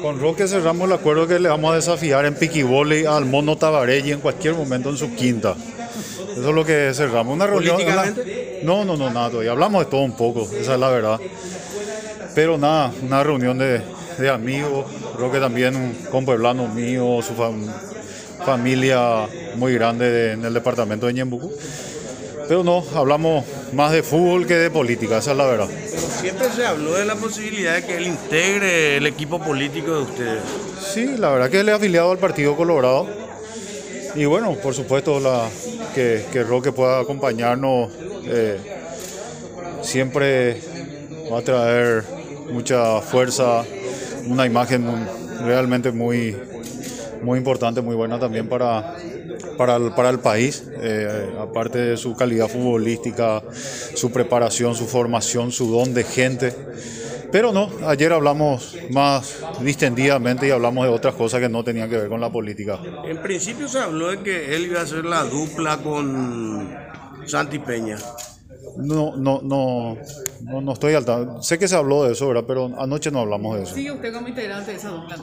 Con Roque cerramos el acuerdo que le vamos a desafiar en piquibole al Mono Tabarelli en cualquier momento en su quinta. Eso es lo que cerramos. Una reunión. No, no, no, nada todavía. Hablamos de todo un poco, esa es la verdad. Pero nada, una reunión de, de amigos. Creo que también un compueblano mío, su familia muy grande en el departamento de Ñembucú. Pero no, hablamos más de fútbol que de política, esa es la verdad. Siempre se habló de la posibilidad de que él integre el equipo político de ustedes. Sí, la verdad que él es afiliado al Partido Colorado. Y bueno, por supuesto, la, que, que Roque pueda acompañarnos eh, siempre va a traer mucha fuerza, una imagen realmente muy, muy importante, muy buena también para, para el, para el país, eh, aparte de su calidad futbolística, su preparación, su formación, su don de gente. Pero no, ayer hablamos más distendidamente y hablamos de otras cosas que no tenían que ver con la política. En principio se habló de que él iba a hacer la dupla con Santi Peña. No, no, no, no, no estoy al tanto. Sé que se habló de eso, ¿verdad? Pero anoche no hablamos de eso. ¿Sigue usted como integrante de esa dupla?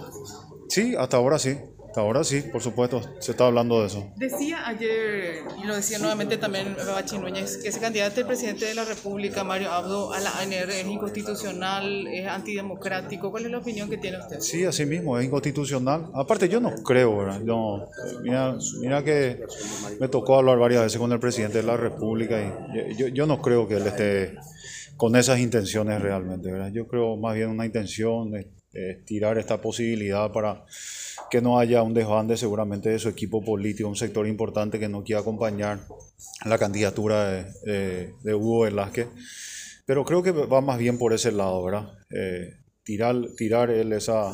Sí, hasta ahora sí. Hasta ahora sí, por supuesto, se está hablando de eso. Decía ayer, y lo decía nuevamente también Bachi Núñez, que ese candidato del presidente de la República, Mario Abdo, a la ANR es inconstitucional, es antidemocrático. ¿Cuál es la opinión que tiene usted? Sí, así mismo, es inconstitucional. Aparte, yo no creo, ¿verdad? No, mira, mira que me tocó hablar varias veces con el presidente de la República y yo, yo no creo que él esté con esas intenciones realmente, ¿verdad? Yo creo más bien una intención de, de tirar esta posibilidad para que no haya un desbande seguramente de su equipo político, un sector importante que no quiera acompañar la candidatura de, de, Hugo Velázquez. Pero creo que va más bien por ese lado, ¿verdad? Eh, tirar, tirar él esa,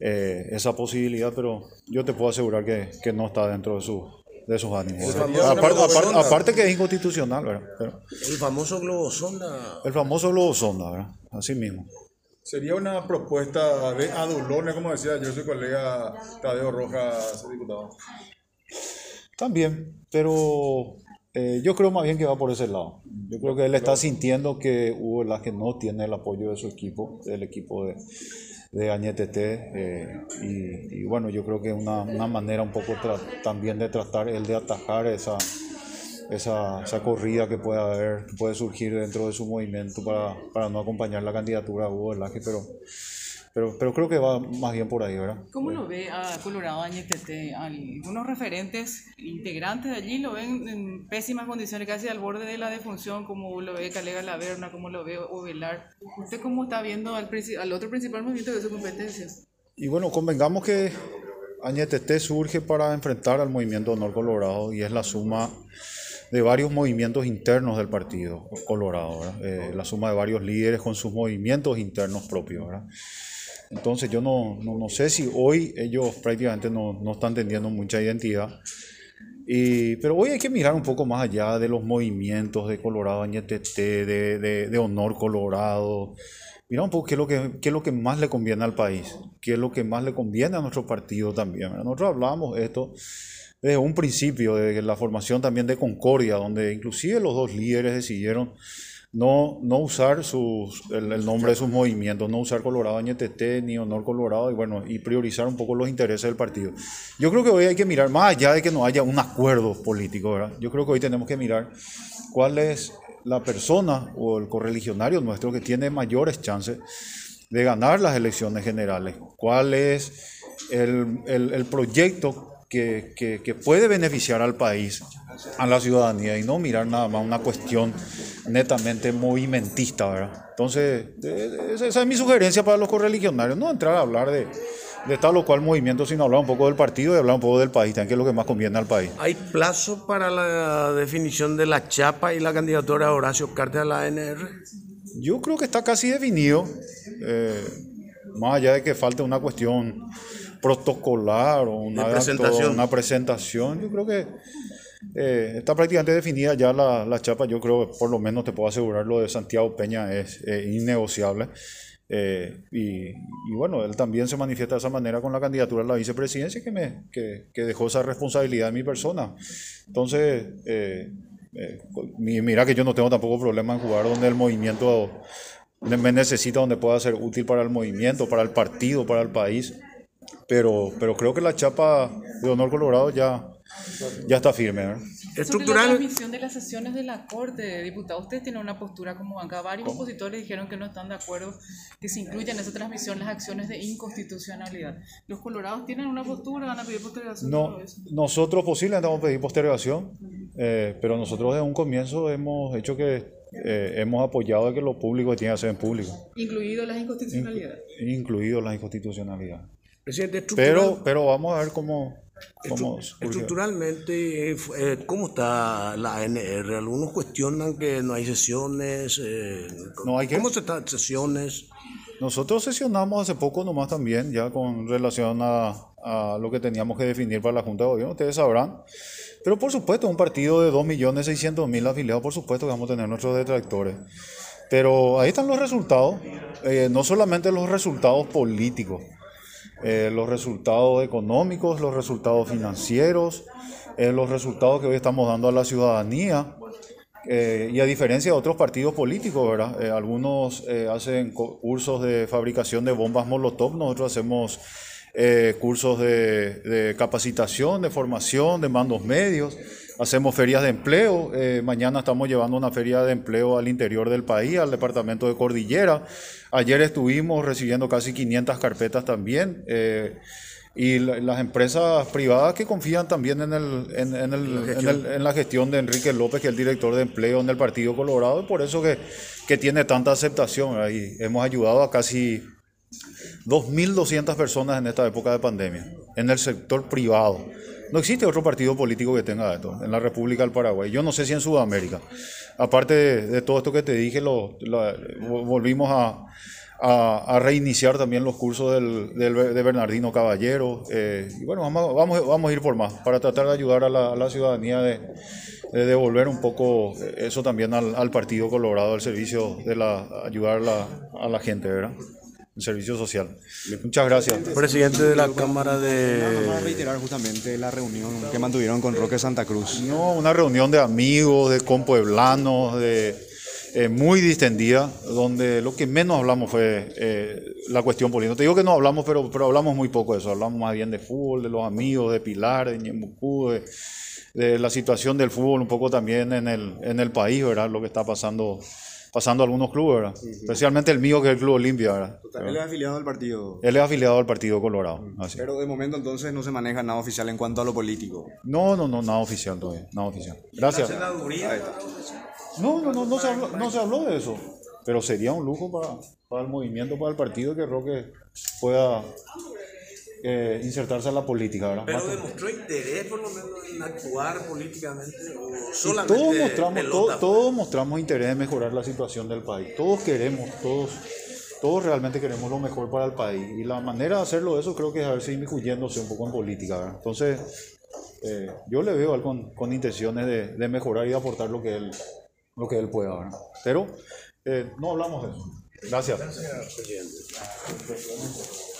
eh, esa posibilidad, pero yo te puedo asegurar que, que no está dentro de, su, de sus ánimos. Aparte, aparte, aparte, que es inconstitucional, ¿verdad? Pero, el famoso globo sonda. El famoso globo sonda, ¿verdad? Así mismo. Sería una propuesta de adulones, como decía yo, su colega Tadeo Rojas, diputado. También, pero eh, yo creo más bien que va por ese lado. Yo creo que él está sintiendo que Hugo Velázquez no tiene el apoyo de su equipo, del equipo de, de Añetete. Eh, y, y, bueno, yo creo que es una, una manera un poco también de tratar él de atajar esa, esa, esa, corrida que puede haber, que puede surgir dentro de su movimiento para, para no acompañar la candidatura a Hugo Velázquez, pero, pero, pero creo que va más bien por ahí, ¿verdad? ¿Cómo lo ve a Colorado Añetete? Algunos referentes integrantes de allí lo ven en pésimas condiciones, casi al borde de la defunción, como lo ve Calega Laverna, como lo ve Ovelar. ¿Usted cómo está viendo al, al otro principal movimiento de su competencia? Y bueno, convengamos que Añetete surge para enfrentar al movimiento Honor Colorado y es la suma de varios movimientos internos del Partido Colorado, eh, la suma de varios líderes con sus movimientos internos propios. Entonces yo no, no, no, sé si hoy ellos prácticamente no, no están teniendo mucha identidad, y, pero hoy hay que mirar un poco más allá de los movimientos de Colorado Añetete, de, de, de Honor Colorado. Mira un poco qué es, lo que, qué es lo que más le conviene al país, qué es lo que más le conviene a nuestro partido también. Nosotros hablábamos esto desde un principio, de la formación también de Concordia, donde inclusive los dos líderes decidieron no, no usar el, nombre de sus movimientos, no usar Colorado Añetete ni Honor Colorado y bueno, y priorizar un poco los intereses del partido. Yo creo que hoy hay que mirar, más allá de que no haya un acuerdo político, ¿verdad? yo creo que hoy tenemos que mirar cuál es la persona o el correligionario nuestro que tiene mayores chances de ganar las elecciones generales, cuál es el, el, el proyecto que, que, que, puede beneficiar al país, a la ciudadanía, y no mirar nada más una cuestión netamente movimentista, ¿verdad? Entonces, esa es mi sugerencia para los correligionarios, no entrar a hablar de, de tal o cual movimiento, sino hablar un poco del partido y hablar un poco del país, que es lo que más conviene al país. ¿Hay plazo para la definición de la chapa y la candidatura de Horacio Cartes a la ANR? Yo creo que está casi definido, eh, más allá de que falte una cuestión protocolar o una presentación. una presentación, yo creo que eh, está prácticamente definida ya la, la, chapa, yo creo que por lo menos te puedo asegurar lo de Santiago Peña es eh, innegociable. Eh, y, y, bueno, él también se manifiesta de esa manera con la candidatura a la vicepresidencia que, me, que, que dejó esa responsabilidad en mi persona. Entonces, mira que yo no tengo tampoco problema en jugar donde el movimiento me necesita donde pueda ser útil para el movimiento, para el partido, para el país. Pero, pero creo que la chapa de Honor Colorado ya, ya está firme. ¿verdad? Sobre la Estructural, transmisión de las sesiones de la Corte, diputado, usted tiene una postura como acá. Varios opositores dijeron que no están de acuerdo que se incluyan en esa transmisión las acciones de inconstitucionalidad. ¿Los colorados tienen una postura? ¿Van a pedir postergación? No, ¿Cómo nosotros posiblemente vamos a pedir postergación, eh, pero nosotros desde un comienzo hemos hecho que eh, hemos apoyado que lo público se tiene que hacer en público, Incluido las inconstitucionalidades. incluido la inconstitucionalidad. Presidente, Pero, pero vamos a ver cómo. Estructuralmente, eh, eh, ¿cómo está la ANR? Algunos cuestionan que no hay sesiones. eh, ¿No hay? ¿Cómo se están sesiones? Nosotros sesionamos hace poco nomás también, ya con relación a, a lo que teníamos que definir para la Junta de Gobierno, ustedes sabrán. Pero por supuesto, un partido de 2.600.000 afiliados, por supuesto que vamos a tener nuestros detractores. Pero ahí están los resultados, eh, no solamente los resultados políticos, eh, los resultados económicos, los resultados financieros, eh, los resultados que hoy estamos dando a la ciudadanía. Eh, y a diferencia de otros partidos políticos, ¿verdad? Algunos hacen cursos de fabricación de bombas Molotov, nosotros hacemos cursos de capacitación, de formación, de mandos medios, hacemos ferias de empleo. eh, mañana estamos llevando una feria de empleo al interior del país, al departamento de Cordillera. Ayer estuvimos recibiendo casi 500 carpetas también. eh, y la- las empresas privadas que confían también en, el, en, en el- en el- en la gestión de Enrique López, que es el director de empleo en el Partido Colorado, y por eso que, que tiene tanta aceptación. Y hemos ayudado a casi 2.200 personas en esta época de pandemia, en el sector privado. No existe otro partido político que tenga esto en la República del Paraguay. Yo no sé si en Sudamérica. Aparte de, todo esto que te dije, lo, volvimos a, reiniciar también los cursos del, de Bernardino Caballero. eh, y bueno, vamos, vamos, vamos a ir por más para tratar de ayudar a la, ciudadanía de, de devolver un poco eso también al, al Partido Colorado, al servicio de la, ayudar la, a la gente, ¿verdad? El servicio social. Muchas gracias. Presidente de la Cámara Vamos a de... reiterar justamente la reunión que mantuvieron con Roque Santa Cruz. No, una reunión de amigos, de compueblanos, de, eh, muy distendida, donde lo que menos hablamos fue eh, la cuestión política. No te digo que no hablamos, pero, pero hablamos muy poco de eso. Hablamos más bien de fútbol, de los amigos, de Pilar, de Ñemucú, de, de la situación del fútbol un poco también en el, en el país, ¿verdad? Lo que está pasando pasando algunos clubes, ¿verdad? Especialmente el mío, que es el Club Olimpia, ¿verdad? Él es afiliado al partido. Él es afiliado al Partido Colorado. así. Pero de momento entonces no se maneja nada oficial en cuanto a lo político. No, no, no, nada oficial todavía, nada oficial. Gracias. No, no, no, no se habló, no se habló de eso. Pero sería un lujo para, para el movimiento, para el partido, que Roque pueda eh, insertarse en la política, ¿verdad? Pero Más- demostró interés por lo menos en actuar políticamente o y solamente todos mostramos, pelota, todo- pues. todos mostramos interés en mejorar la situación del país. Todos queremos, todos, todos realmente queremos lo mejor para el país. Y la manera de hacerlo eso creo que es a veces inmiscuyéndose un poco en política. ¿verdad? Entonces, eh, yo le veo a él con, con intenciones de, de mejorar y de aportar lo que él, lo que él pueda. ¿verdad? Pero eh, no hablamos de eso. Gracias.